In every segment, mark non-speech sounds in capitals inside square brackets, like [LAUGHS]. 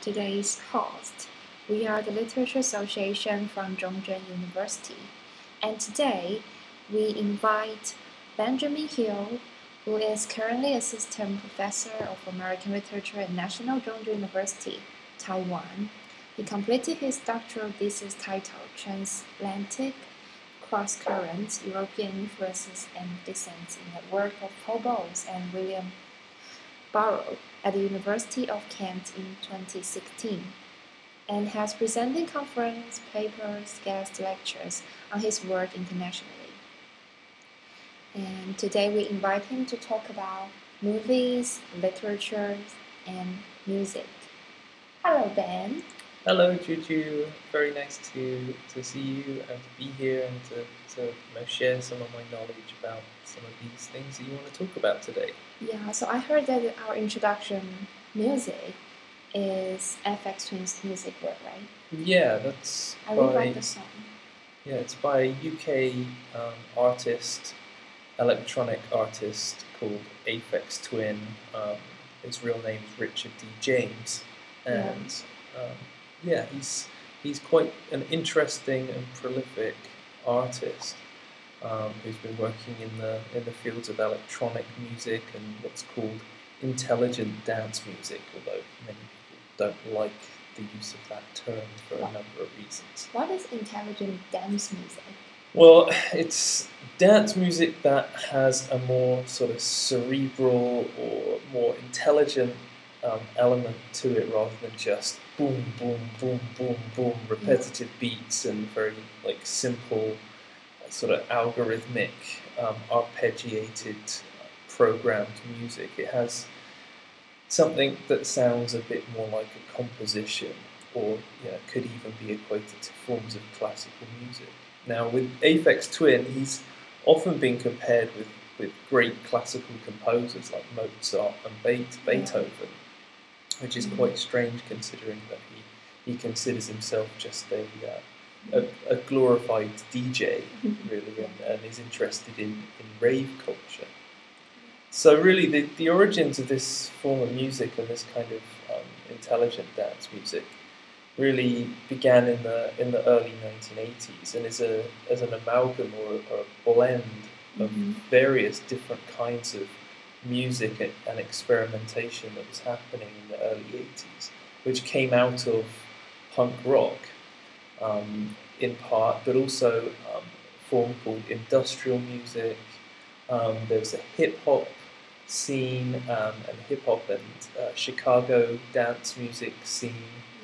today's host. We are the Literature Association from Zhongzhen University, and today we invite Benjamin Hill, who is currently Assistant Professor of American Literature at National Zhongzhen University, Taiwan. He completed his doctoral thesis titled Transatlantic Cross Currents European Influences and Descents in the work of Bowles and William Burroughs at the University of Kent in 2016 and has presented conference papers, guest lectures on his work internationally. And today we invite him to talk about movies, literature, and music. Hello, Ben. Hello, Juju. Very nice to, to see you and to be here and to, to share some of my knowledge about some of these things that you want to talk about today. Yeah, so I heard that our introduction music is Aphex Twin's music work, right? Yeah, that's I by like the song. yeah, it's by a UK um, artist, electronic artist called Aphex Twin. Um, his real name is Richard D. James, Yeah. and um, yeah, he's he's quite an interesting and prolific artist um, who's been working in the in the fields of electronic music and what's called intelligent dance music, although many people don't like the use of that term for a number of reasons. What is intelligent dance music? Well, it's dance music that has a more sort of cerebral or more intelligent um, element to it rather than just boom, boom, boom, boom, boom, repetitive beats and very like simple, sort of algorithmic, um, arpeggiated, programmed music. It has something that sounds a bit more like a composition or you know, could even be equated to forms of classical music. Now, with Aphex Twin, he's often been compared with, with great classical composers like Mozart and Beethoven, which is Mhm. quite strange considering that he, he considers himself just a, uh, a, a glorified DJ, really, and, and is interested in, in rave culture. So, really, the, the origins of this form of music and this kind of um, intelligent dance music really began in the in the early 1980s and is a as an amalgam or, a- or a blend of Mhm. various different kinds of music and, and experimentation that was happening in the early 80s, which came out of punk rock um, in part, but also um, a form called industrial music. Um, there was a hip hop scene um, and hip hop and uh, Chicago dance music scene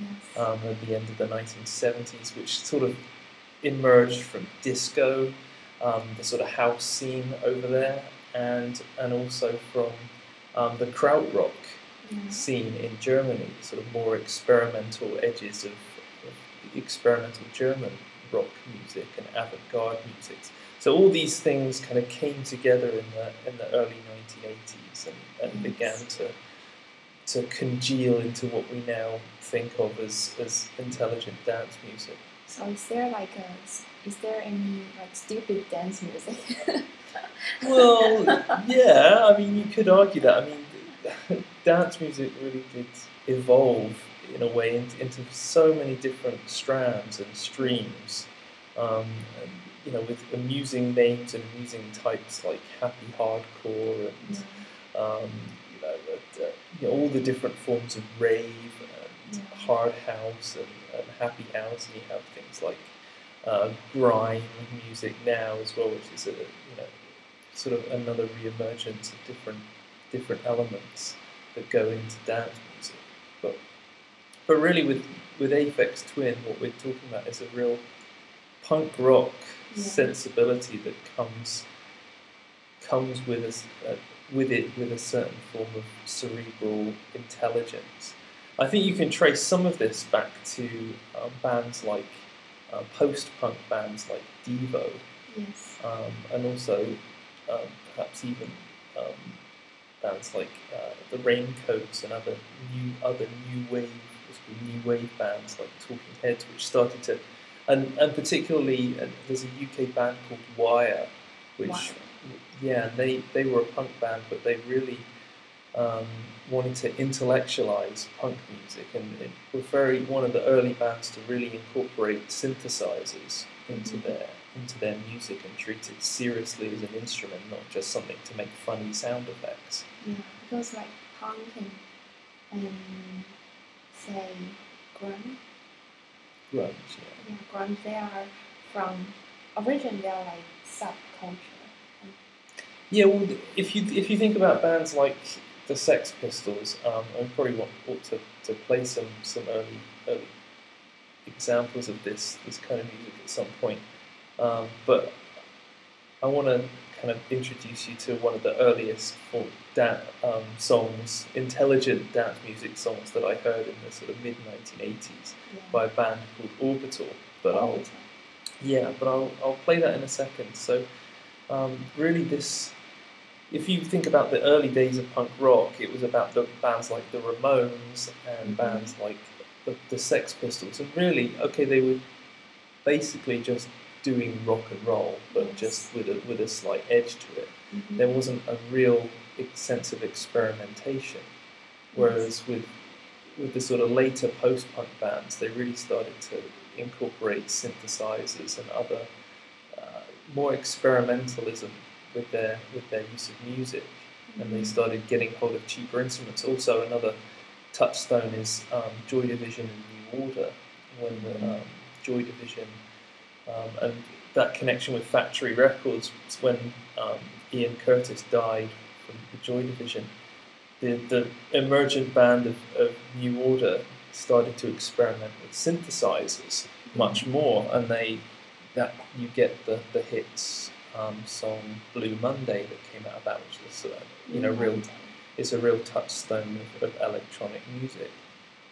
Yes. um, at the end of the 1970s, which sort of emerged from disco, um, the sort of house scene over there, and and also from um, the krautrock Yeah. scene in Germany, sort of more experimental edges of, experimental German rock music and avant-garde music. So all these things kind of came together in the in the early 1980s and, and began to to congeal into what we now think of as, as intelligent dance music. So is there like a is there any like stupid dance music? [LAUGHS] Well, yeah, I mean, you could argue that. I mean, [LAUGHS] dance music really did evolve in a way into, into so many different strands and streams. Um, and, you know, with amusing names and amusing types like happy hardcore and um, you know, uh, you know, all the different forms of rave and Yeah. hard house and, and happy house, and you have things like uh, grime music now as well, which is a you know sort of another re-emergence of different different elements that go into dance music. But but really, with with Aphex Twin, what we're talking about is a real punk rock Yeah. sensibility that comes comes with us uh, with it with a certain form of cerebral intelligence. I think you can trace some of this back to um, bands like uh, post-punk bands like Devo, Yes. um, and also um, perhaps even um, bands like uh, the Raincoats and other new other new wave called new wave bands like Talking Heads, which started to, and and particularly uh, there's a UK band called Wire, which Wire. yeah they they were a punk band, but they really um, wanted to intellectualize punk music, and it were very one of the early bands to really incorporate synthesizers into Mhm. their into their music and treat it seriously as an instrument, not just something to make funny sound effects. Yeah, because like punk and, and say grunge, Grunge, yeah. yeah, grunge, they are from originally They are like subculture. Yeah, well, if you if you think about bands like the Sex Pistols, um, I probably want, ought to, to play some some early early examples of this this kind of music at some point. Um, but I want to kind of introduce you to one of the earliest folk dan- um, songs, intelligent dance music songs that I heard in the sort of mid 1980s Yeah. by a band called Orbital. But I'll yeah, but I'll, I'll play that in a second. So, um, really, this, if you think about the early days of punk rock, it was about the bands like the Ramones and Mhm. bands like the, the Sex Pistols. And really, okay, they were basically just doing rock and roll, but just with a, with a slight edge to it. Mhm. There wasn't a real sense of experimentation. Whereas with with the sort of later post-punk bands, they really started to incorporate synthesizers and other uh, more experimentalism with their with their use of music, and they Mhm. started getting hold of cheaper instruments. Also, another touchstone is um, Joy Division and New Order, when the um, Joy Division um, and that connection with Factory Records was when um, Ian Curtis died from the Joy Division. The, the emergent band of, of New Order started to experiment with synthesizers much more, and they that you get the the hits um, song Blue Monday that came out of that, which is uh, you know real is a real touchstone of, of electronic music.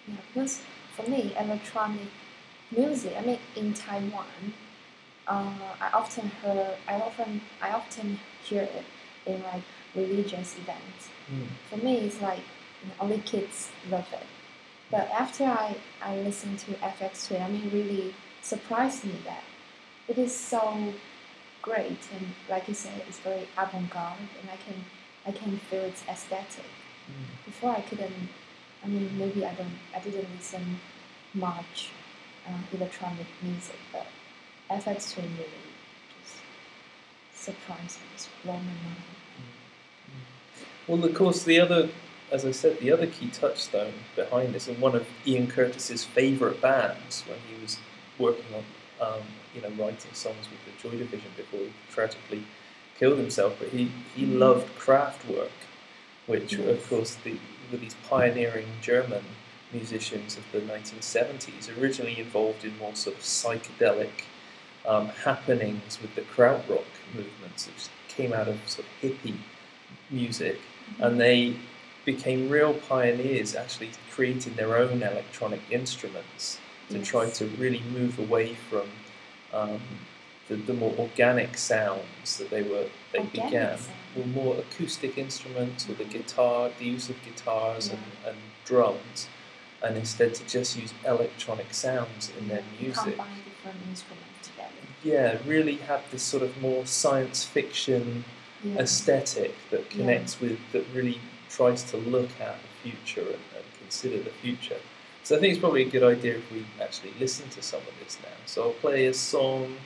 Yeah, because for me, electronic music. I mean, in Taiwan, uh, I often heard. I often I often hear it in like religious events. For me, it's like you know, only kids love it. But after I, I listened to Aphex Twin, I mean, really surprised me that it is so great and like you said, it's very avant-garde and I can I can feel its aesthetic. Mm. Before I couldn't. I mean, maybe I don't. I didn't listen much uh, electronic music, but Aphex Twin really just surprised me, just blown my mind. Well, of course, the other, as I said, the other key touchstone behind this, and one of Ian Curtis's favourite bands when he was working on, um, you know, writing songs with the Joy Division before he tragically killed himself, but he, he Mhm. loved Kraftwerk, which, of course, the, were these pioneering German musicians of the 1970s, originally involved in more sort of psychedelic um, happenings with the krautrock movements, which came out of sort of hippie music, and they became real pioneers, actually creating their own electronic instruments to try to really move away from um, the, the more organic sounds that they were they Organic began, sound. or more acoustic instruments, or the guitar, the use of guitars and, and drums, and instead to just use electronic sounds in their music Combine different instruments together. yeah, really have this sort of more science fiction Yeah. aesthetic that connects with, that really tries to look at the future and, and consider the future. So I think it's probably a good idea if we actually listen to some of this now. So I'll play a song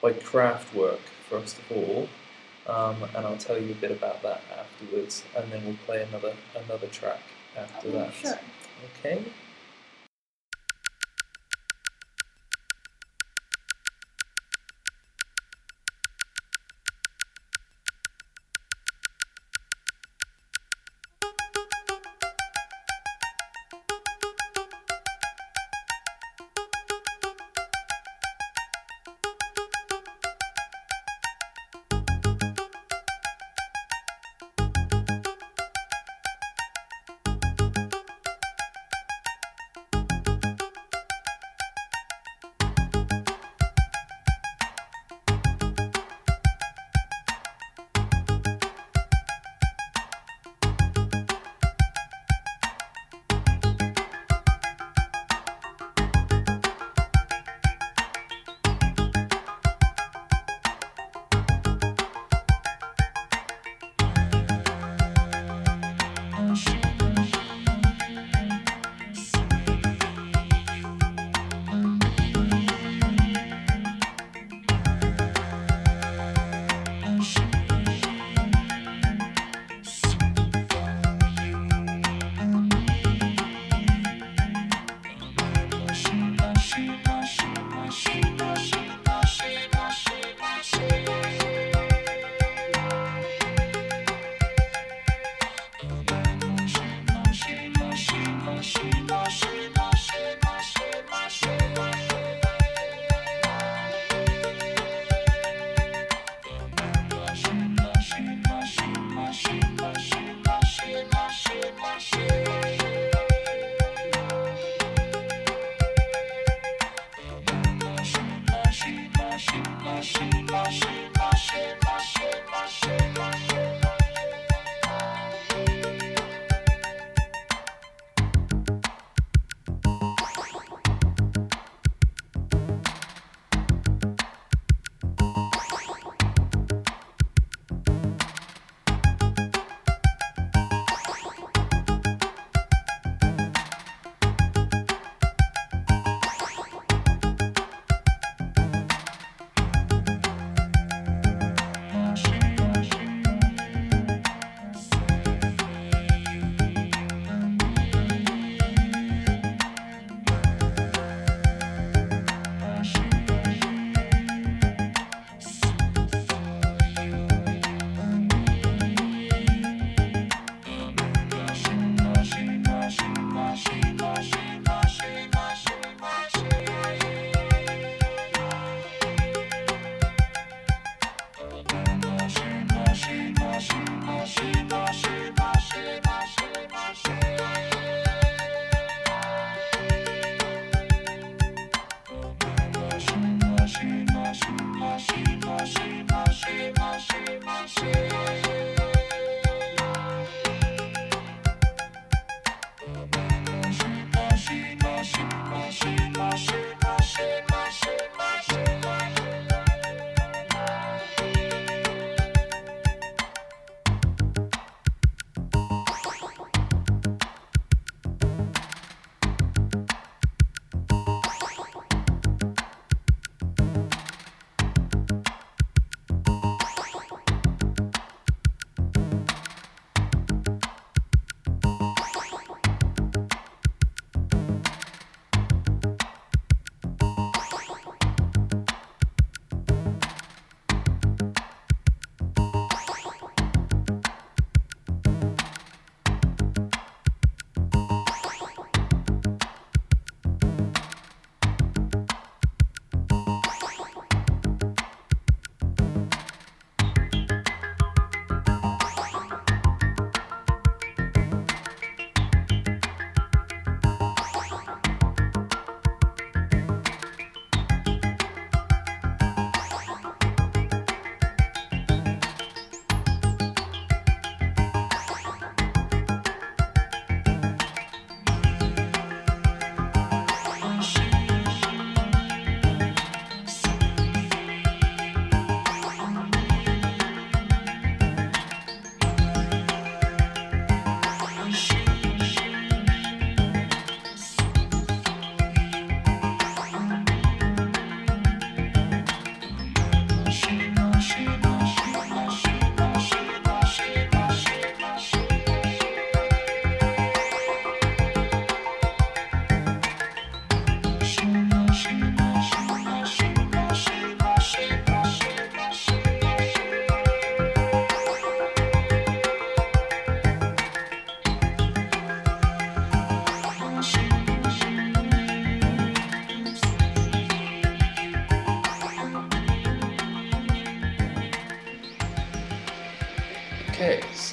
by Kraftwerk first of all, um, and I'll tell you a bit about that afterwards, and then we'll play another another track after Okay, that. sure. Okay.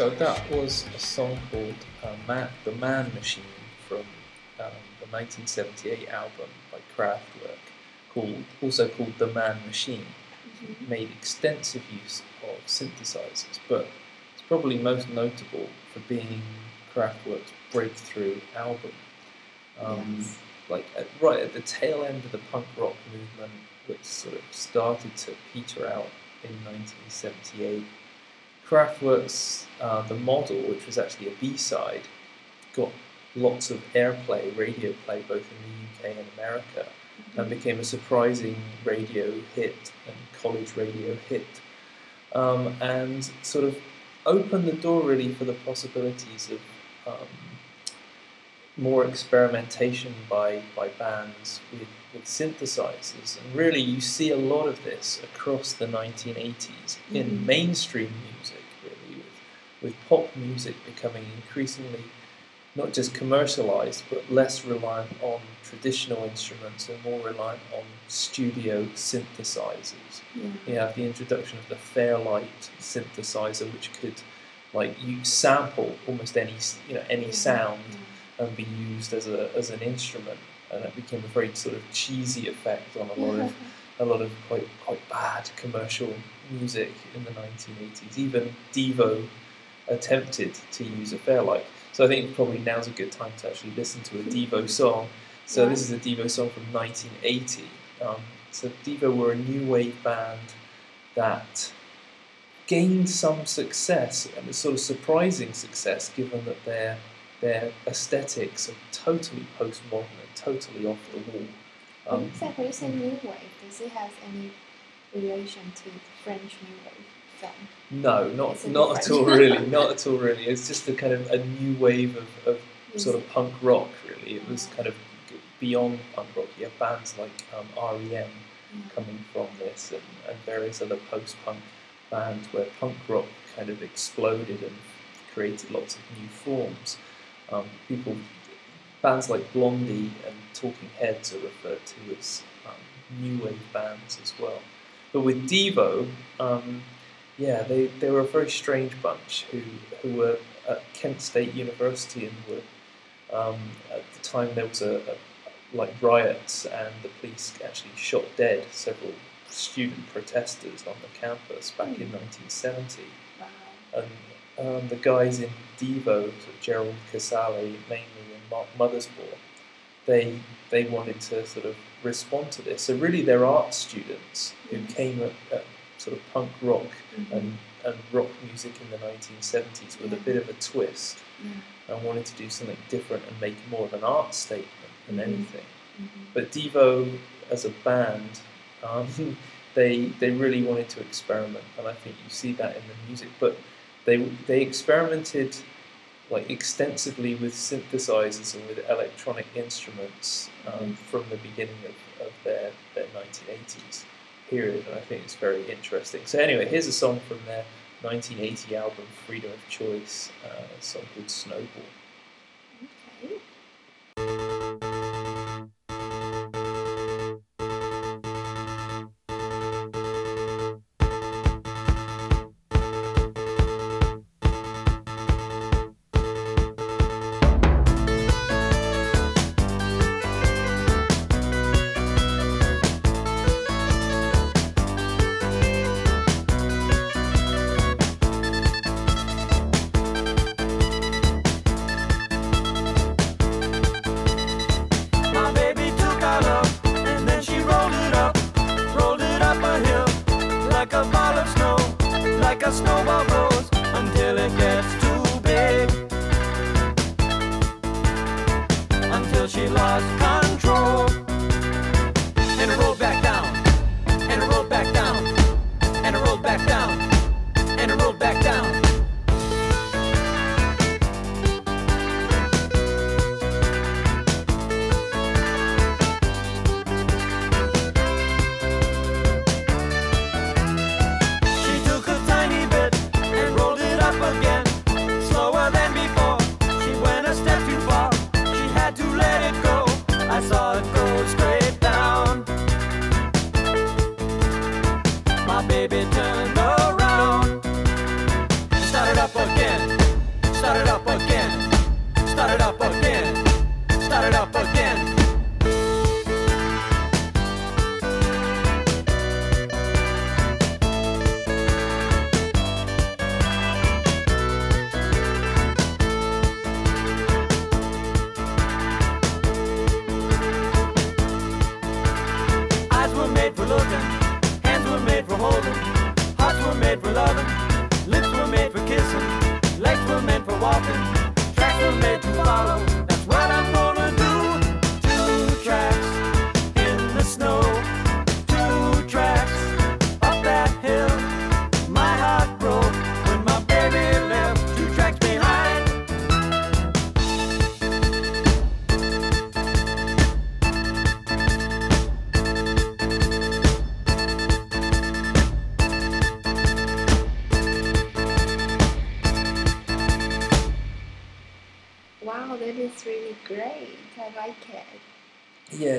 So that was a song called uh, Man, The Man Machine from um, the 1978 album by Kraftwerk, called, also called The Man Machine. Mhm. Made extensive use of synthesizers, but it's probably most notable for being Kraftwerk's breakthrough album. Um, Yes. Like at, right at the tail end of the punk rock movement, which sort of started to peter out in 1978. Kraftwerk's uh, The Model, which was actually a B-side, got lots of airplay, radio play, both in the UK and America, and became a surprising radio hit and college radio hit, um, and sort of opened the door really for the possibilities of um, more experimentation by, by bands with, with synthesizers. And really, you see a lot of this across the 1980s in Mhm. mainstream music, with, pop music becoming increasingly not just commercialized, but less reliant on traditional instruments and more reliant on studio synthesizers. Yeah. You have the introduction of the Fairlight synthesizer, which could like you sample almost any you know any sound and be used as a as an instrument, and it became a very sort of cheesy effect on a lot of [LAUGHS] a lot of quite quite bad commercial music in the 1980s. Even Devo attempted to use a Fairlight. So I think probably now's a good time to actually listen to a Devo song. So Yeah. this is a Devo song from 1980. Um, so Devo were a new wave band that gained some success and a sort of surprising success given that their their aesthetics are totally postmodern and totally off the wall. Um, when you say new wave, does it have any relation to the French new wave film? no, not not at all really, [LAUGHS] not at all really. It's just a kind of a new wave of, of sort of punk rock really. It was kind of beyond punk rock. You have bands like um, REM Yeah. coming from this and, and various other post-punk bands where punk rock kind of exploded and created lots of new forms. Um, people, bands like Blondie and Talking Heads are referred to as um, new wave bands as well. But with Devo, um, yeah, they, they were a very strange bunch who, who were at Kent State University and were um, at the time there was a, a like riots and the police actually shot dead several student protesters on the campus back in 1970 Wow. and um, the guys in Devo, Gerald Casale mainly and Mark Mothersbaugh, they they wanted to sort of respond to this. So really, they're art students who Yes. came at, at sort of punk rock Mhm. and, and rock music in the 1970s with a bit of a twist Yeah. and wanted to do something different and make more of an art statement than Mhm. anything. Mhm. But Devo, as a band, um, [LAUGHS] they they really wanted to experiment, and I think you see that in the music. But they they experimented like extensively with synthesizers and with electronic instruments um, from the beginning of, of their their 1980s period, and I think it's very interesting. So anyway, here's a song from their 1980 album Freedom of Choice, uh, a song called Snowball. Okay.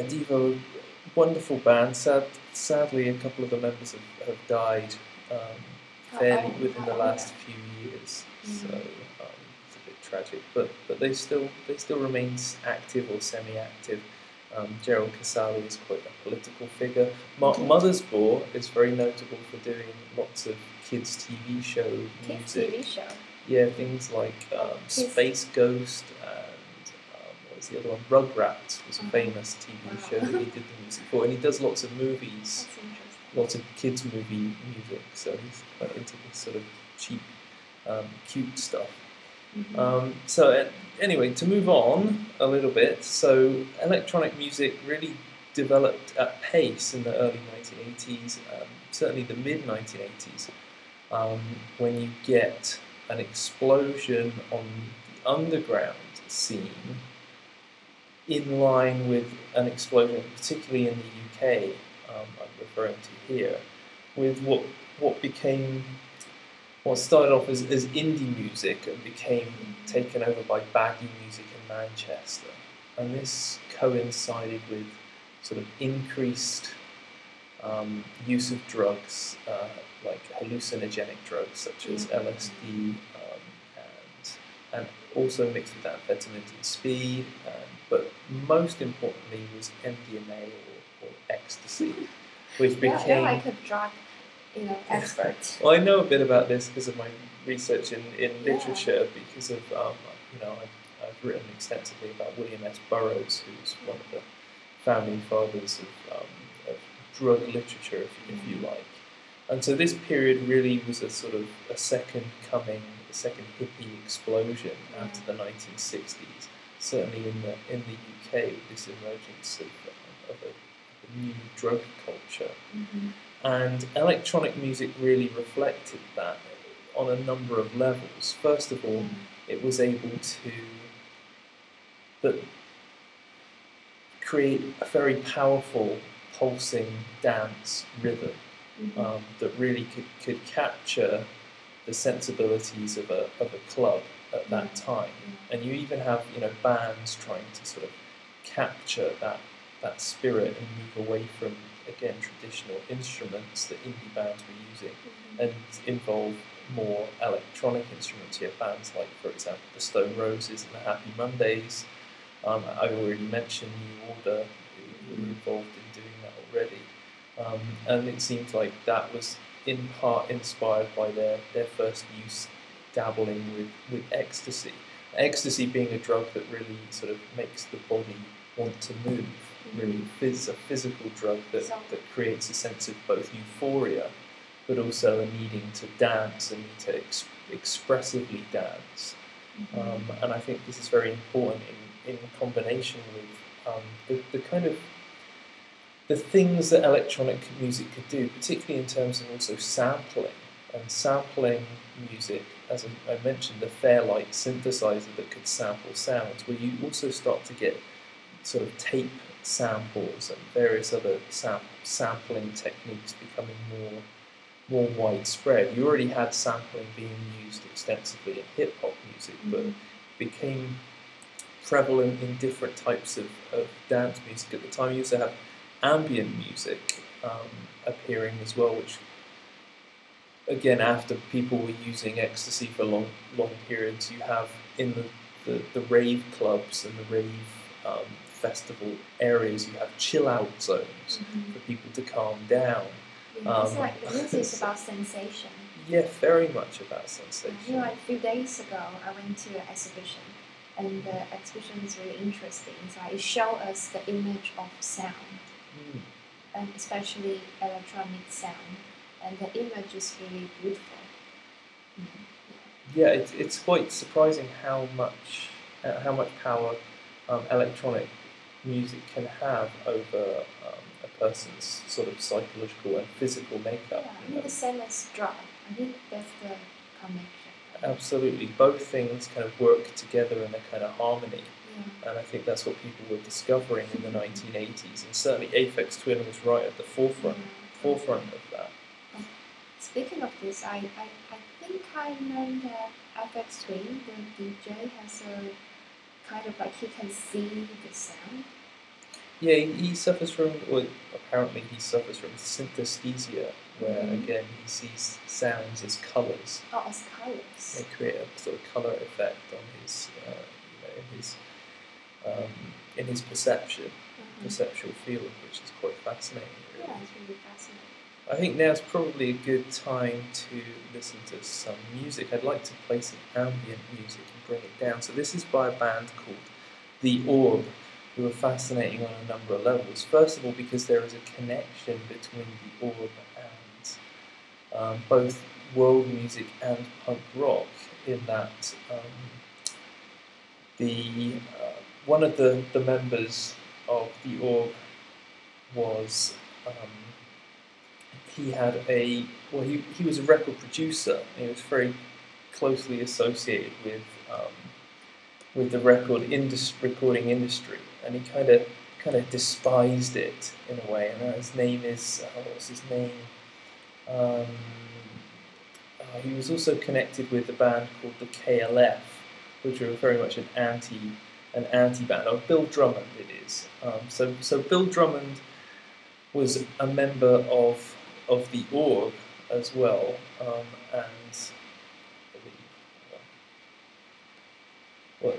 Devo, wonderful band. Sad, sadly, a couple of the members have, have died um, fairly old- within the last are few years. Mm. So um, it's a bit tragic, but but they still they still remain active or semi-active. Um, Gerald Casale is quite a political figure. Ma- Mhm. Mothersbaugh is very notable for doing lots of kids' TV show Kids music. TV show. Yeah, things like um, Space Ghost the other one? Rugrats was a Mhm. famous TV show that he did the music for, and he does lots of movies, lots of kids' movie music. So he's quite into this sort of cheap, um, cute stuff. Mhm. Um, so uh, anyway, to move on a little bit, so electronic music really developed at pace in the early 1980s, um, certainly the mid 1980s, um, when you get an explosion on the underground scene in line with an explosion, particularly in the UK, um, I'm referring to here, with what what became what started off as, as indie music and became taken over by baggy music in Manchester. And this coincided with sort of increased um, use of drugs, uh, like hallucinogenic drugs such as Yeah. LSD, and, and also mixed with amphetamines and speed, um, but most importantly was MDMA or, or ecstasy, [LAUGHS] which Yeah, became. you're like a drug, you know, expert. Well, I know a bit about this because of my research in, in Yeah. literature, because of, um, you know, I've, I've written extensively about William S. Burroughs, who's one of the founding fathers of, um, of drug literature, if, you- if you Mhm. like. And so this period really was a sort of a second coming, a second hippie explosion after the 1960s, certainly in the, in the UK with this emergence of, of, a, of a new drug culture. Mhm. And electronic music really reflected that on a number of levels. First of all, it was able to that create a very powerful pulsing dance rhythm Mhm. um, that really could, could capture the sensibilities of a, of a club at that time. And you even have you know bands trying to sort of capture that that spirit and move away from again traditional instruments that indie bands were using Mhm. and involve more electronic instruments. You have bands like, for example, the Stone Roses and the Happy Mondays. Um, I already mentioned New Order, who who were involved in doing that already. Um, and it seems like that was in part inspired by their, their first use dabbling with, with ecstasy. Ecstasy being a drug that really sort of makes the body want to move, really phys- a physical drug that, that creates a sense of both euphoria but also a needing to dance and to ex- expressively dance. Mhm. Um, and I think this is very important in, in combination with um, the, the kind of the things that electronic music could do, particularly in terms of also sampling and sampling music. As I, mentioned, the Fairlight synthesizer that could sample sounds, where you also start to get sort of tape samples and various other sam- sampling techniques becoming more more widespread. You already had sampling being used extensively in hip hop music, but Mhm. became prevalent in different types of, of dance music at the time. You also have ambient music um, appearing as well, which again, after people were using ecstasy for long long periods, you have in the, the, the rave clubs and the rave um, festival areas, you have chill out zones Mhm. for people to calm down. Yeah, it's Um, like the music is about sensation. [LAUGHS] Yeah, very much about You sensation. know, like a few days ago, I went to an exhibition, and the exhibition is really interesting. So it showed us the image of sound, Mm. and especially electronic sound, and the image is really beautiful. Mhm. Yeah, it, it's quite surprising how much uh, how much power um, electronic music can have over um, a person's sort of psychological and physical makeup. Yeah, I you mean know. the same as drug. I think that's the connection. Absolutely, both things kind of work together in a kind of harmony. And I think that's what people were discovering in the 1980s, and certainly Aphex Twin was right at the forefront forefront of that. Speaking of this, I, I, I think I know that Aphex Twin, the DJ, has a kind of like he can see the sound. Yeah, he, he suffers from, or apparently he suffers from synesthesia, where Mhm. again he sees sounds as colours. Oh, as colors. They create a sort of colour effect on his, uh, you know, his, um, in his perception, Mhm. perceptual field, which is quite fascinating. Really. Yeah, it's really fascinating. I think now's probably a good time to listen to some music. I'd like to play some ambient music and bring it down. So this is by a band called The Orb, who are fascinating on a number of levels. First of all, because there is a connection between The Orb and um, both world music and punk rock, in that um, the uh, one of the, the members of The Orb was. Um, he had a well he, he was a record producer. He was very closely associated with um, with the record industry recording industry. And he kind of kind of despised it in a way. And his name is uh, what was his name? Um, uh, he was also connected with a band called the KLF which were very much an anti an anti band oh Bill Drummond it is um, so so Bill Drummond was a member of of the Orb as well, um, and well,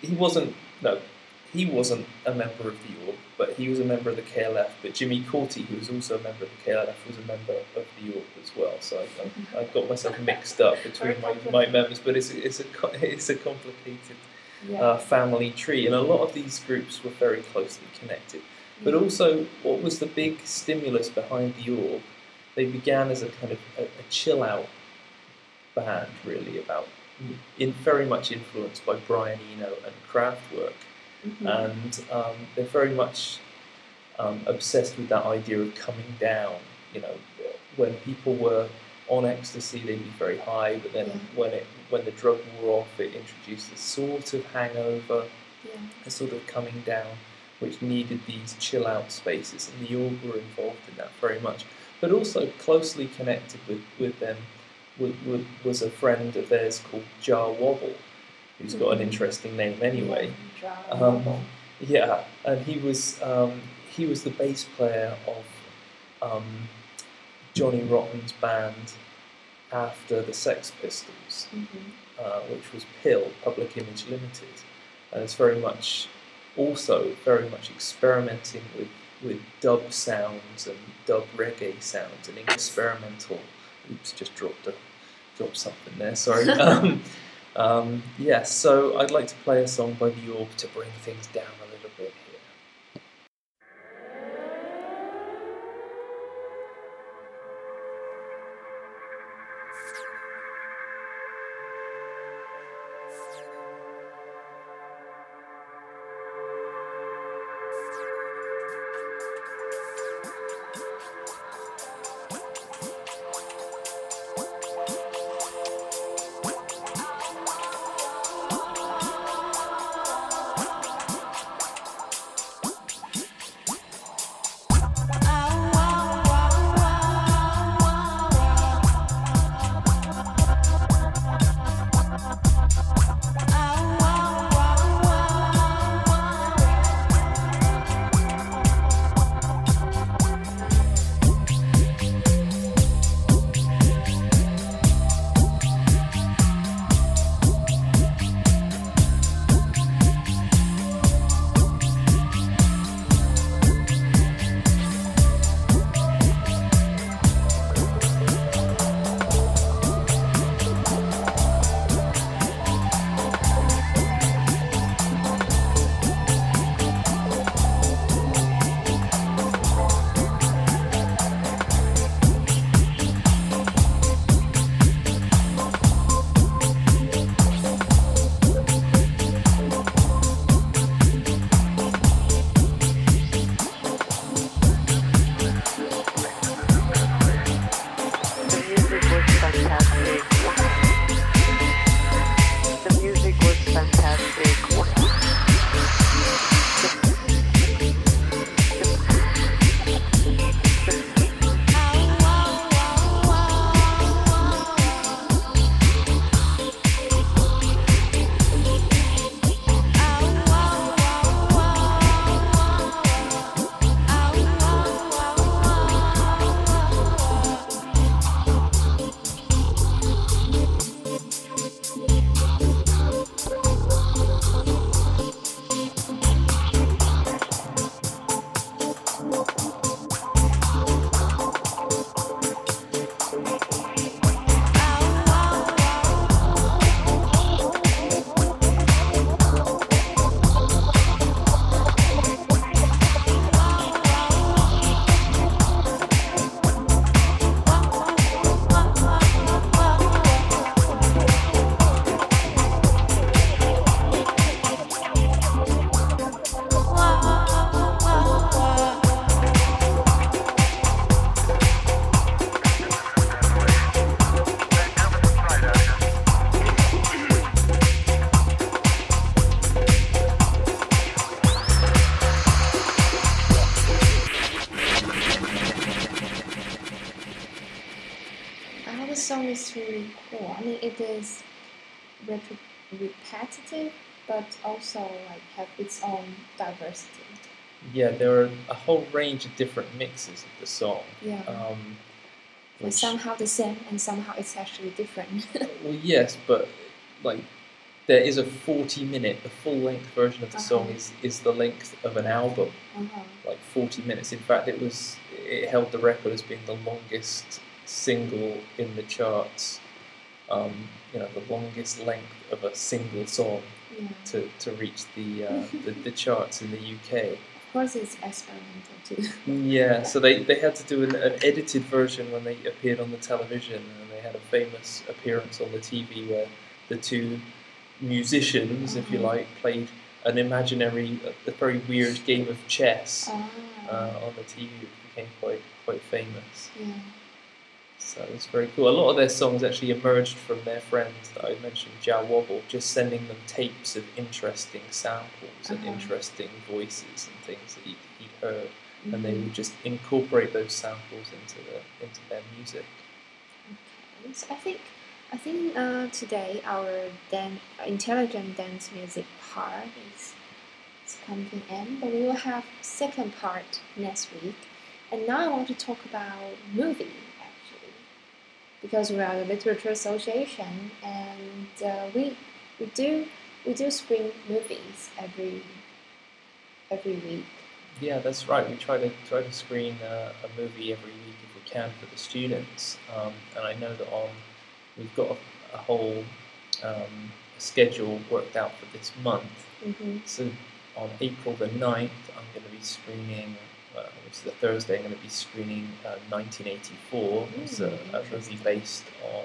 he wasn't. No, he wasn't a member of the Orb, but he was a member of the KLF. But Jimmy Cauty, who was also a member of the KLF, was a member of the Orb as well. So I, I, I got myself mixed up [LAUGHS] between my, my members, but it's a, it's a it's a complicated Yeah. uh, family tree, and a lot of these groups were very closely connected. But also, what was the big stimulus behind the orb? They began as a kind of a, a chill out band, really, about in very much influenced by Brian Eno and Kraftwerk, Mhm. and um, they're very much um, obsessed with that idea of coming down. You know, when people were on ecstasy, they'd be very high, but then Yeah. when it when the drug wore off, it introduced a sort of hangover yeah. a sort of coming down, which needed these chill out spaces, and the Orb were involved in that very much. But also closely connected with, with them was, was a friend of theirs called Jah Wobble, who's got an Mhm. interesting name anyway. Um. Yeah, and he was um, he was the bass player of um, Johnny Rotten's band after the Sex Pistols Mhm. uh, which was PiL, Public Image Limited, and it's very much also very much experimenting with, with dub sounds and dub reggae sounds and experimental. Oops, just dropped a dropped something there. Sorry. [LAUGHS] um, um, yes, so I'd like to play a song by the Orb to bring things down is really cool. I mean, it is rep- repetitive, but also like have its own diversity. Yeah, there are a whole range of different mixes of the song. Yeah. Um, But which- somehow the same, and somehow it's actually different. [LAUGHS] well, yes, but like there is a 40 minute, the full length version of the song Uh-huh. is, is the length of an album, uh-huh. like 40 minutes. In fact, it was it held the record as being the longest single in the charts. Um, you know, the longest length of a single song Yeah. to, to reach the, uh, [LAUGHS] the the charts in the UK. Of course, it's experimental too. Yeah, [LAUGHS] so they, they had to do an, an edited version when they appeared on the television, and they had a famous appearance on the TV where the two musicians, if you Mhm. like, played an imaginary, a, a very weird game of chess Ah. uh, on the TV, which became quite quite famous. yeah. So it's very cool. A lot of their songs actually emerged from their friend that I mentioned, Jah Wobble, just sending them tapes of interesting samples and Uh-huh. interesting voices and things that he'd, he'd heard and they Mhm. would just incorporate those samples into the into their music. Okay, so I think I think uh, today our dan- intelligent dance music part is, is coming to an end, but we will have second part next week. And now I want to talk about movie because we are the Literature Association, and uh, we we do we do screen movies every every week. Yeah, that's right. We try to try to screen uh, a movie every week if we can for the students, um, and I know that on we've got a, a whole um, schedule worked out for this month. Mm-hmm. So on April the 9th, I'm going to be screening, uh, which is a Thursday, I'm going to be screening uh, 1984. It's a, Mm, a movie based on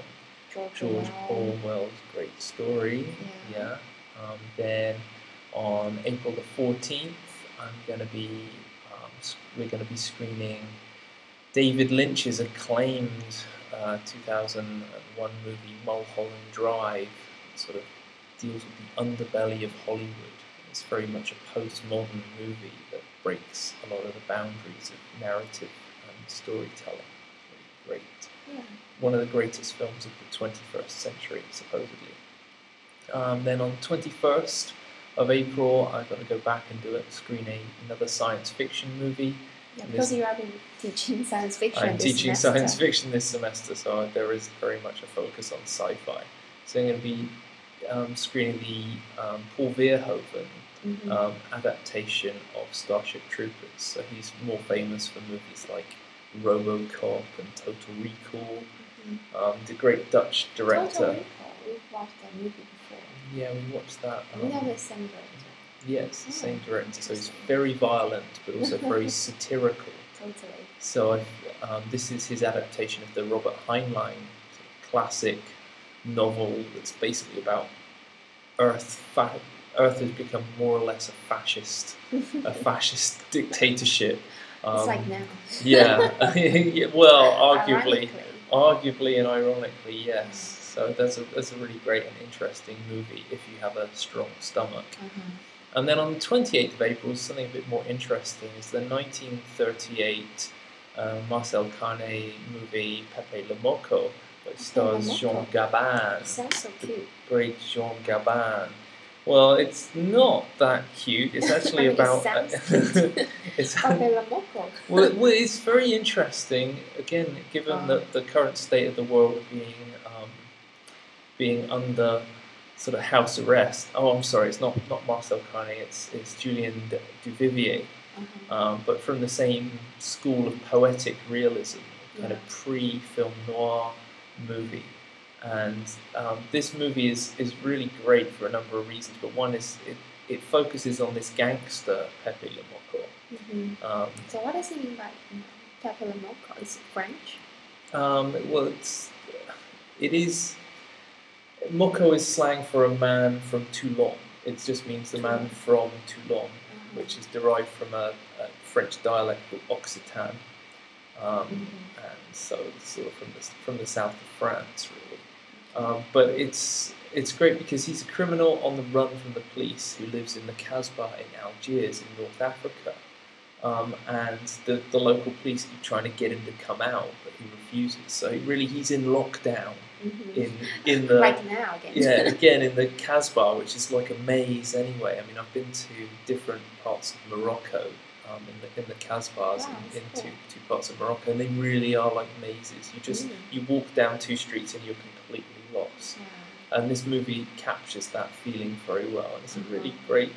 George, George Orwell. Orwell's great story. Yeah. Yeah. Um, then on April the 14th, I'm going to be, um, we're going to be screening David Lynch's acclaimed uh, 2001 movie Mulholland Drive. It sort of deals with the underbelly of Hollywood. It's very much a postmodern movie that breaks a lot of the boundaries of narrative and storytelling. Really great Yeah. one of the greatest films of the 21st century, supposedly. Um, then on 21st of April, I'm going to go back and do it, screen a, another science fiction movie. Yeah, because you have been teaching science fiction. I'm teaching semester. science fiction this semester, so there is very much a focus on sci-fi. So I'm going to be um, screening the um, Paul Verhoeven Mhm. um, adaptation of Starship Troopers. So he's more famous for movies like RoboCop and Total Recall. Mhm. Um, the great Dutch director. Total Recall. We've watched that movie before. Yeah, we watched that. we know um, the same director. yes, the Oh, same director. So he's very violent, but also [LAUGHS] very satirical. Totally. So I've, um, this is his adaptation of the Robert Heinlein classic novel that's basically about Earth. Fa- Earth has become more or less a fascist, a [LAUGHS] fascist dictatorship. it's like Um, now. yeah. [LAUGHS] yeah, well, arguably, Ironically. arguably and ironically, yes. So that's a that's a really great and interesting movie if you have a strong stomach. Uh-huh. And then on the 28th of April, something a bit more interesting is the 1938 uh, Marcel Carné movie Pepe Le Moko, which stars Jean Gabin, sounds so cute. great Jean Gabin. Well, it's not that cute. It's actually about. [LAUGHS] it's, Pepe Le Moko. well, well, it's very interesting. Again, given Ah. the, the current state of the world being um, being under sort of house arrest. Oh, I'm sorry, it's not not Marcel Carné. It's it's Julien Duvivier, Uh-huh. um, but from the same school of poetic realism, kind of pre-film noir movie. And um, this movie is, is really great for a number of reasons, but one is it, it focuses on this gangster Pepe Le Moko. Mhm. Um, So what does he mean by Pepe Le Moko? Is it French? Um, well, it's it is. Moko is slang for a man from Toulon. It just means the man from Toulon, Uh-huh. which is derived from a, a French dialect called Occitan, um, Mhm. and so sort of from the from the south of France, really. Um, but it's it's great because he's a criminal on the run from the police who lives in the Casbah in Algiers in North Africa. Um, and the, the local police keep trying to get him to come out, but he refuses. So really, he's in lockdown Mhm. in in the Like now again. yeah [LAUGHS] again in the Casbah, which is like a maze anyway. I mean, I've been to different parts of Morocco. Um, in the in the Casbahs Wow, in, in that's two, two parts of Morocco, and they really are like mazes. You just Mm. you walk down two streets and you're completely lost. Yeah. And this movie captures that feeling very well. It's a really Mhm. great,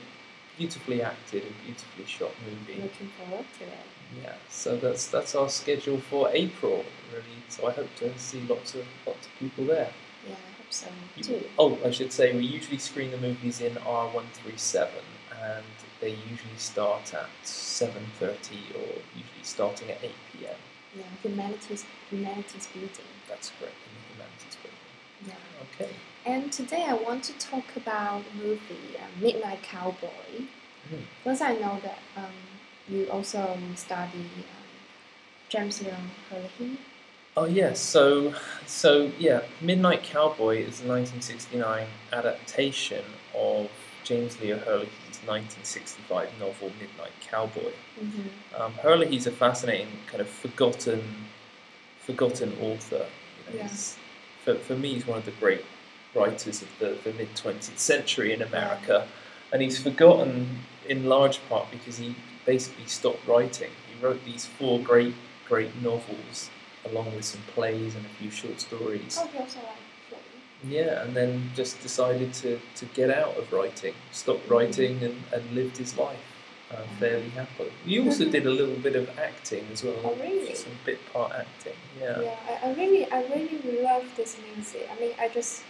beautifully acted and beautifully shot movie. Looking forward to it. Yeah, so that's that's our schedule for April, really. So I hope to see lots of lots of people there. Yeah, I hope so You- too. Oh, I should say we usually screen the movies in R one three seven, and they usually start at seven thirty, or usually starting at eight p.m. Yeah, humanities humanities building. That's correct in the humanities building. Yeah. Okay. And today I want to talk about the movie uh, Midnight Cowboy. Mm. Because I know that um, you also um, study um, James Young Herlihy. Oh yes, so so yeah, Midnight Cowboy is a 1969 adaptation of James Leo Herlihy's 1965 novel Midnight Cowboy. Mm-hmm. Um, a fascinating kind of forgotten, forgotten author. You know, Yeah. he's, for, for me, he's one of the great writers of the, the mid 20th century in America, and he's forgotten in large part because he basically stopped writing. He wrote these four great, great novels along with some plays and a few short stories. Oh, he also like play. Yeah, and then just decided to, to get out of writing, stopped writing, and, and lived his life uh, fairly happily. You also did a little bit of acting as well. Oh, really? Some bit part acting, yeah. Yeah, I, I really, I really love this music. I mean, I just,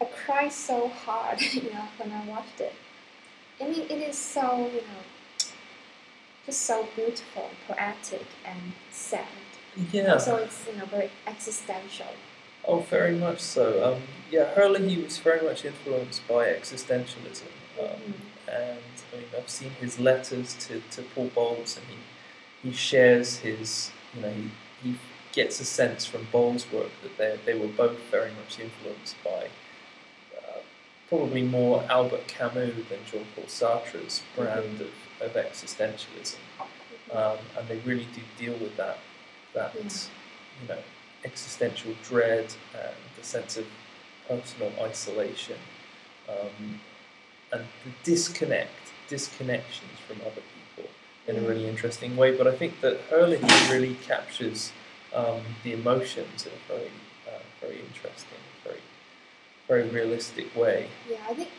I cried so hard, [LAUGHS] you know, when I watched it. I mean, it is so, you know, just so beautiful, poetic, and sad. Yeah. So it's, you know, very existential. Oh, very much so. Um, yeah, Herlihy he was very much influenced by existentialism. Um, Mhm. And mean, I've seen his letters to, to Paul Bowles, and he, he shares his, you know, he, he gets a sense from Bowles' work that they, they were both very much influenced by uh, probably more Albert Camus than Jean Paul Sartre's brand of, of existentialism. Um, and they really do deal with that, that you know, existential dread and the sense of personal isolation um, and the disconnect, disconnections from other people in a really interesting way. But I think that Herlihy really captures um, the emotions in a very, uh, very interesting, very, very realistic way. Yeah, I think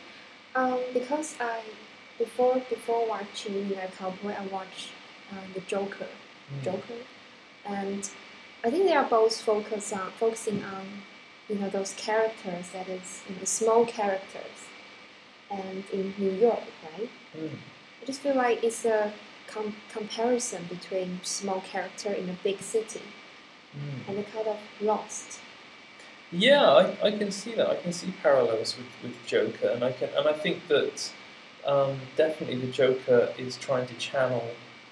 um, because I before before watching you know Cowboy, I watched um, the Joker, Mm. Joker, and I think they are both focus on focusing on you know those characters that is you know, small characters, and in New York, right? Mm. I just feel like it's a com- comparison between small character in a big city Mm. and a kind of lost. Yeah, I, I can see that. I can see parallels with, with Joker, and I can and I think that um, definitely the Joker is trying to channel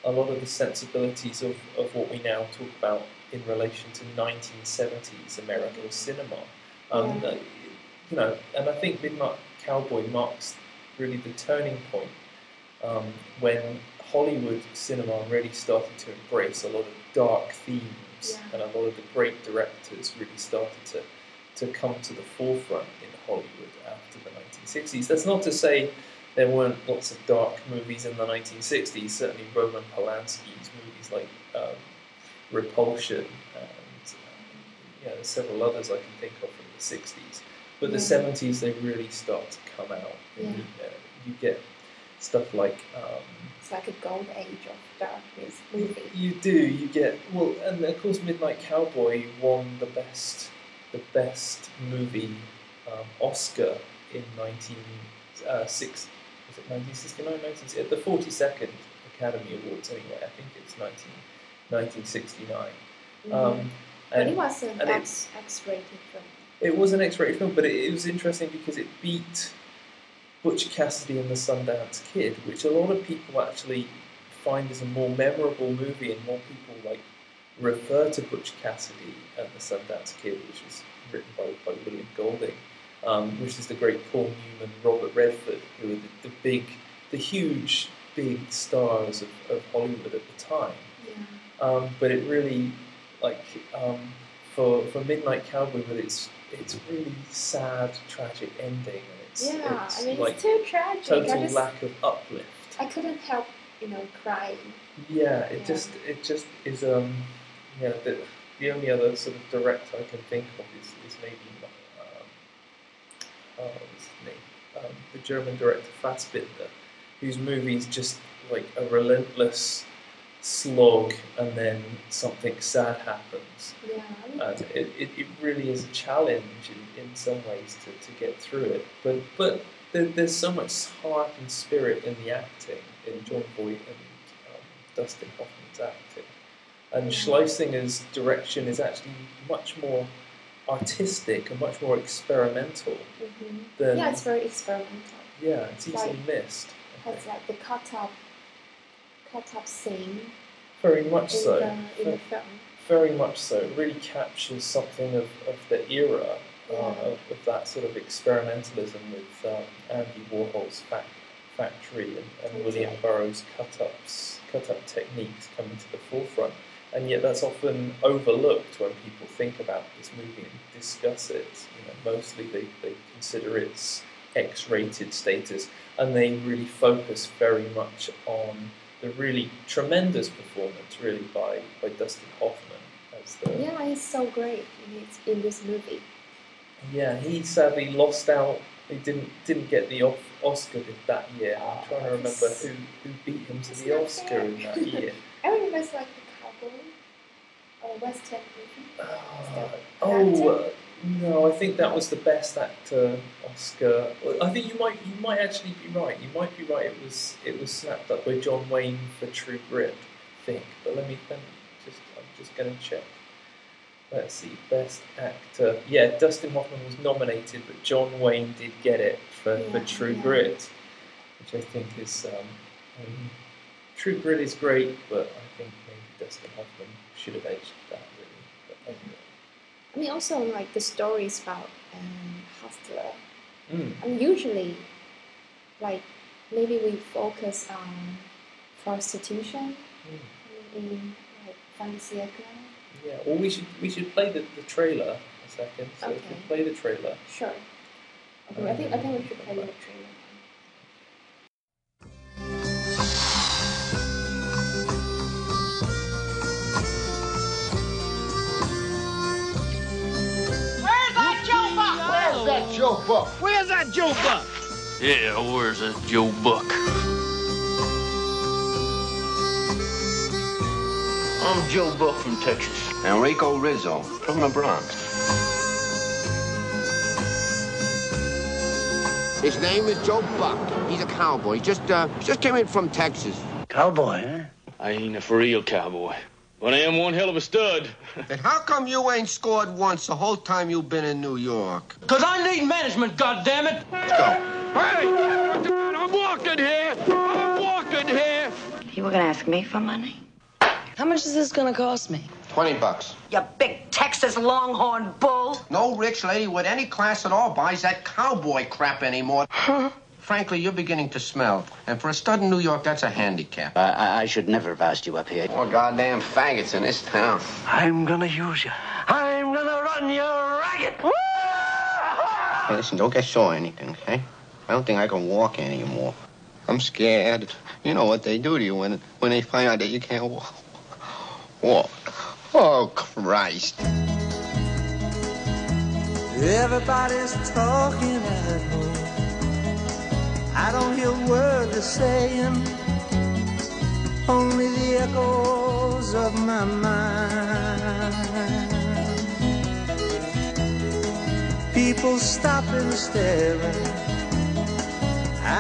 a lot of the sensibilities of, of what we now talk about in relation to 1970s American cinema. Um, Yeah. You know, and I think Midnight Cowboy marks really the turning point um, when Hollywood cinema really started to embrace a lot of dark themes, Yeah. and a lot of the great directors really started to, to come to the forefront in Hollywood after the 1960s. That's not to say there weren't lots of dark movies in the 1960s. Certainly, Roman Polanski's movies like um, Repulsion and um, yeah, there's several others I can think of from the 60s. But the 70s, they really start to come out. Yeah. you, uh, you get stuff like. Um, It's like a gold age of dark movie. you do. You get well, and of course, Midnight Cowboy won the best, the best movie um, Oscar in nineteen uh, six. Was it 1969? 19, the forty second Academy Awards. Anyway, I think it's 19, 1969. Mhm. Um, but it was an X X rated film. It was an X-rated film, but it, it was interesting because it beat Butch Cassidy and the Sundance Kid, which a lot of people actually find as a more memorable movie, and more people like refer to Butch Cassidy and the Sundance Kid, which was written by, by William Golding, um, which is the great Paul Newman, Robert Redford, who were the, the big, the huge, big stars of, of Hollywood at the time. Yeah. Um, but it really, like, um, for for Midnight Cowboy with its its really sad, tragic ending. And it's, Yeah, it's I mean like it's too tragic. total I just lack of uplift. I couldn't help, you know, crying. Yeah, it Yeah. just it just is um yeah the, the only other sort of director I can think of is, is maybe um, oh, what's his name um, the German director Fassbinder whose movies just like a relentless slog and then something sad happens Yeah. And it, it, it really is a challenge in, in some ways to, to get through it but but there, there's so much heart and spirit in the acting in Jon Voight and um, Dustin Hoffman's acting and Schlesinger's direction is actually much more artistic and much more experimental mhm. than yeah, it's very experimental. yeah, it's easily Like- missed I Has think. like the cut up, cut up scene very much in so the in the film. very much so. It really captures something of, of the era uh, of, of that sort of experimentalism with um, Andy Warhol's fac- factory and, and William Burroughs cut ups, cut up techniques coming to the forefront. And yet, that's often overlooked when people think about this movie and discuss it. You know, mostly they, they consider its X-rated status, and they really focus very much on the really tremendous performance, really by, by Dustin Hoffman as the Yeah, he's so great in this, in this movie. yeah. He sadly lost out. He didn't didn't get the off, Oscar that year. I'm trying to remember who, who beat him to the Oscar fair. in that year. [LAUGHS] I remember it's like the cowboy or western movie. Uh, Actor? oh uh, no, I think that was the best actor Oscar. I think you might you might actually be right. You might be right. It was it was snapped up by John Wayne for True Grit, I think. But let me, let me just I'm just going to check. Let's see, best actor. Yeah, Dustin Hoffman was nominated, but John Wayne did get it for, for True yeah. Grit, which I think is um, um, True Grit is great, but I think maybe Dustin Hoffman should have edged that really. But anyway. I mean, also like the stories about um, hustler. Mm. I mean, usually, like maybe we focus on prostitution Mm. in like Fantasy. Yeah, or we should we should play the, the trailer a second. So if we Okay. play the trailer. Sure. Okay, I think I think we should play the trailer. Joe Buck? Where's that Joe Buck? Yeah, where's that Joe Buck? I'm Joe Buck from Texas. And Rico Rizzo from the Bronx. His name is Joe Buck. He's a cowboy. He just uh, just came in from Texas. Cowboy, huh? I ain't a for real cowboy, but I am one hell of a stud. [LAUGHS] And how come you ain't scored once the whole time you've been in New York? Cause I need management, goddammit! Let's go. Hey, I'm walking here. I'm walking here. You were gonna ask me for money? How much is this gonna cost me? Twenty bucks. You big Texas longhorn bull! No rich lady with any class at all buys that cowboy crap anymore. Frankly, you're beginning to smell. And for a stud in New York, that's a handicap. I, I, I should never have asked you up here. More goddamn faggots in this town. I'm gonna use you. I'm gonna run you ragged! Hey, listen, don't get sore or anything, okay? I don't think I can walk anymore. I'm scared. You know what they do to you when when they find out that you can't walk. Walk. Oh Christ. Everybody's talking at home. I don't hear a word they're saying, only the echoes of my mind. People stopping, staring.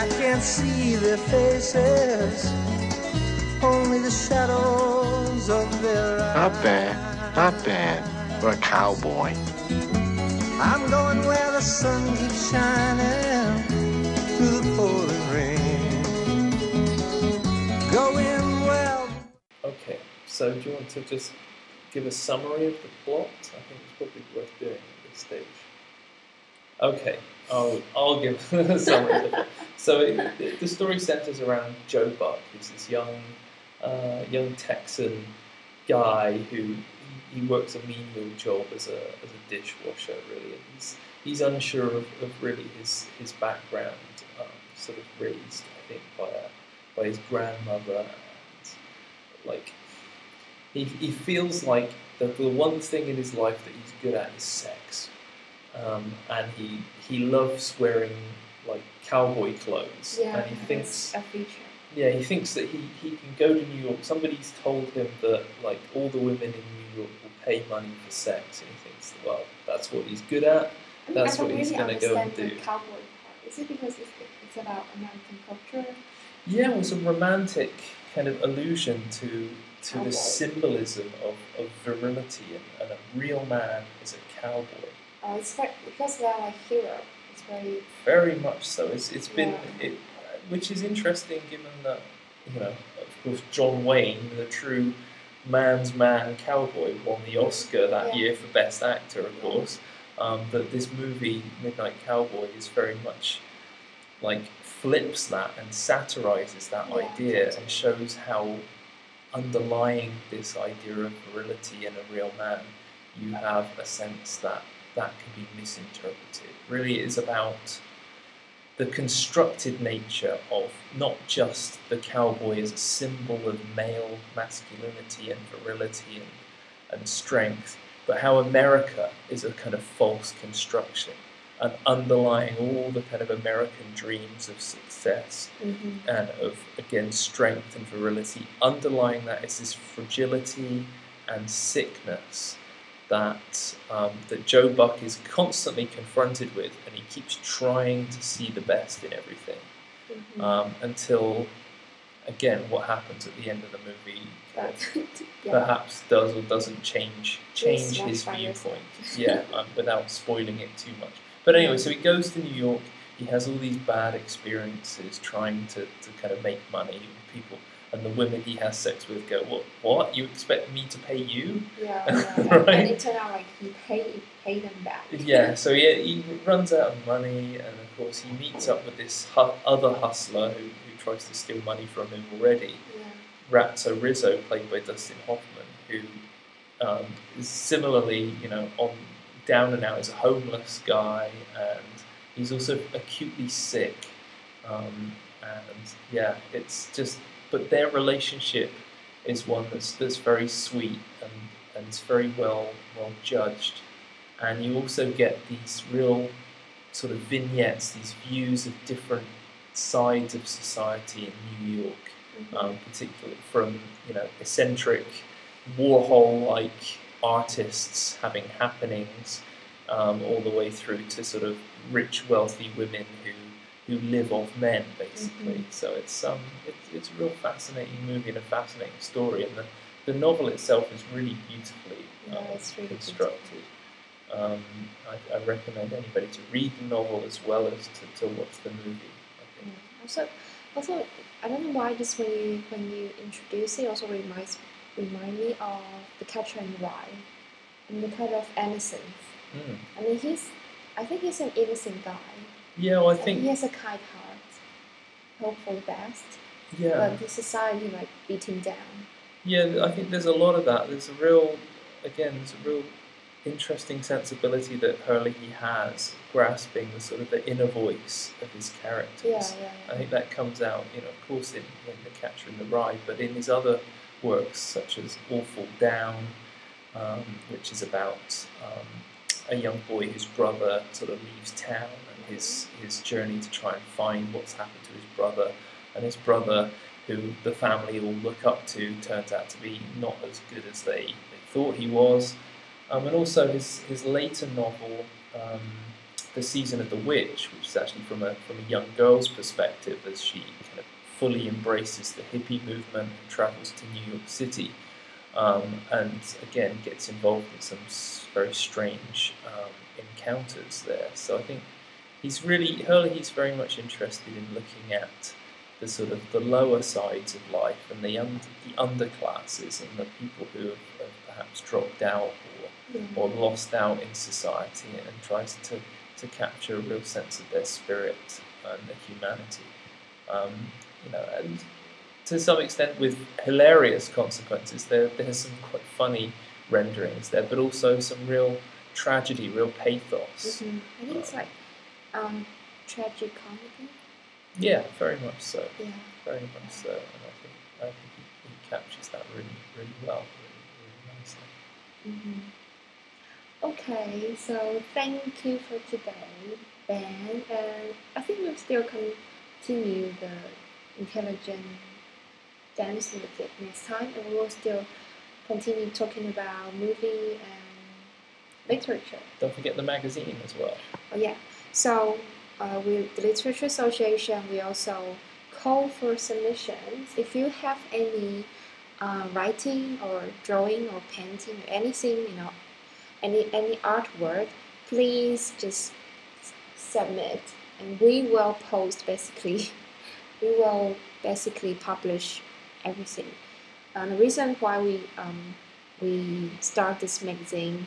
I can't see their faces, only the shadows of their eyes. Not bad. Not bad. For a cowboy. I'm going where the sun keeps shining through the pouring rain. Going well. Okay, so do you want to just give a summary of the plot? I think it's probably worth doing at this stage. Okay, I'll, I'll give [LAUGHS] a summary of the plot. So it, the- story centers around Joe Buck, who's this young, uh, young Texan guy who he, works a menial job as a as a dishwasher really, and he's he's unsure of, of really his his background, sort of raised I think by a, by his grandmother, and like he he feels like that the one thing in his life that he's good at is sex, um, and he he loves wearing like cowboy clothes, Yeah, and he thinks a feature. yeah, he thinks that he, he can go to New York. Somebody's told him that like all the women in New York will pay money for sex, and he thinks, well, that's what he's good at. I mean, That's what he's really gonna go and do. cowboy. Is it because it's, it's about American culture? Yeah, it was a romantic kind of allusion to to Cowboy. the symbolism of, of virility and, and a real man is a cowboy. Uh, it's quite, because they're like hero. It's very Very much so. It's it's been Yeah. it, which is interesting given that you know of course John Wayne, the true man's man cowboy, won the Oscar that Yeah. year for best actor, of course. Um, but this movie Midnight Cowboy is very much like flips that and satirizes that Yeah, idea and shows how underlying this idea of virility in a real man, you have a sense that that can be misinterpreted. Really, it is about the constructed nature of not just the cowboy as a symbol of male masculinity and virility and, and strength, but how America is a kind of false construction and underlying all the kind of American dreams of success mm-hmm. and of again strength and virility. Underlying that is this fragility and sickness that um, that Joe Buck is constantly confronted with, and he keeps trying to see the best in everything Mm-hmm. um, until again what happens at the end of the movie [LAUGHS] Yeah. perhaps does or doesn't change change Yes, his watch by yourself. viewpoint. [LAUGHS] yeah, um, without spoiling it too much. But anyway, so he goes to New York. He has all these bad experiences trying to, to kind of make money. And people and the women he has sex with go, "What? What? You expect me to pay you?" Yeah, yeah, [LAUGHS] and, Right. and it turned out like he paid pay them back. Yeah. So he, he runs out of money, and of course he meets up with this hu- other hustler who, who tries to steal money from him already. Ratso Rizzo, played by Dustin Hoffman, who um, is similarly, you know, on down and out as a homeless guy, and he's also acutely sick. Um, and yeah, it's just, but their relationship is one that's that's very sweet and and it's very well well judged. And you also get these real sort of vignettes, these views of different sides of society in New York um, particularly from you know eccentric Warhol-like artists having happenings, um, all the way through to sort of rich, wealthy women who who live off men, basically. So it's um it's, it's a real fascinating movie and a fascinating story, and the, the novel itself is really beautifully Yeah, um, really constructed. Um, I, I recommend anybody to read the novel as well as to, to watch the movie. I think. Yeah. Also, also, I don't know why this when you when you introduce it also reminds remind me of the Catcher in the Rye, and the kind of innocence. Mm. I mean, he's I think he's an innocent guy. Yeah, well, I and think he has a kind heart, hope for the best. yeah. But the society like beat him down. Yeah, I think there's a lot of that. There's a real, again, there's a real interesting sensibility that Herlihy has, grasping the sort of the inner voice of his characters. Yeah, yeah, I think that comes out, you know, of course, in, in The Catcher in the Rye, but in his other works, such as All Fall Down, um, which is about um, a young boy whose brother sort of leaves town and his, his journey to try and find what's happened to his brother. And his brother, who the family all look up to, turns out to be not as good as they, they thought he was. Um, and also his, his later novel, um, The Season of the Witch, which is actually from a, from a young girl's perspective as she kind of fully embraces the hippie movement and travels to New York City. Um, and again, gets involved in some very strange um, encounters there. So I think he's really, Herlihy, he's very much interested in looking at the sort of the lower sides of life and the, un- the underclasses and the people who have, have perhaps dropped out or or lost out in society and tries to, to capture a real sense of their spirit and their humanity. Um, you know, and to some extent with hilarious consequences. There, there's some quite funny renderings there, but also some real tragedy, real pathos. Mhm. I think it's like um, tragic comedy. Yeah, very much so. Yeah. Very much so. And I think I think he, he captures that really, really well, really, really nicely. hmm Okay, so thank you for today, Ben. And I think we'll still continue the intelligent dance music next time, and we will still continue talking about movie and literature. Don't forget the magazine as well. Oh, yeah. So uh, with the Literature Association, we also call for submissions. If you have any uh, writing or drawing or painting or anything, you know, any any artwork, please just submit, and we will post. Basically, [LAUGHS] we will basically publish everything. And the reason why we um, we start this magazine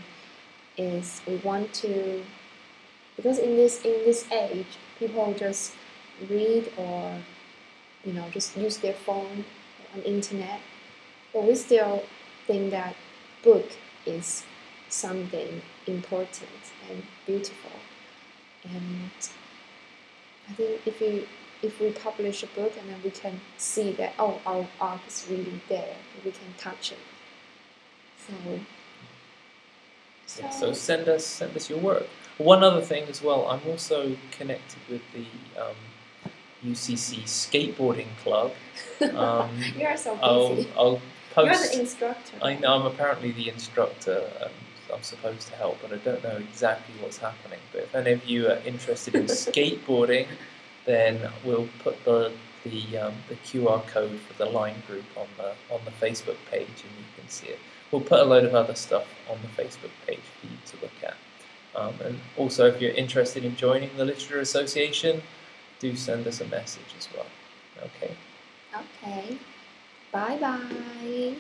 is we want to because in this in this age people just read or you know just use their phone on internet but we still think that book is something important and beautiful and i think if we if we publish a book and then we can see that oh our art is really there we can touch it so Yeah, so send us send us your work. One other thing as well, I'm also connected with the um, UCC skateboarding club. [LAUGHS] Um, you are so I'll, busy I'll Post. you're the instructor I know I'm apparently the instructor. Um, I'm supposed to help, but I don't know exactly what's happening. But if any of you are interested in [LAUGHS] skateboarding, then we'll put the the, um, the QR code for the line group on the on the Facebook page, and you can see it. We'll put a load of other stuff on the Facebook page for you to look at. Um, and also, if you're interested in joining the Literature Association, do send us a message as well. Okay. Okay. Bye bye.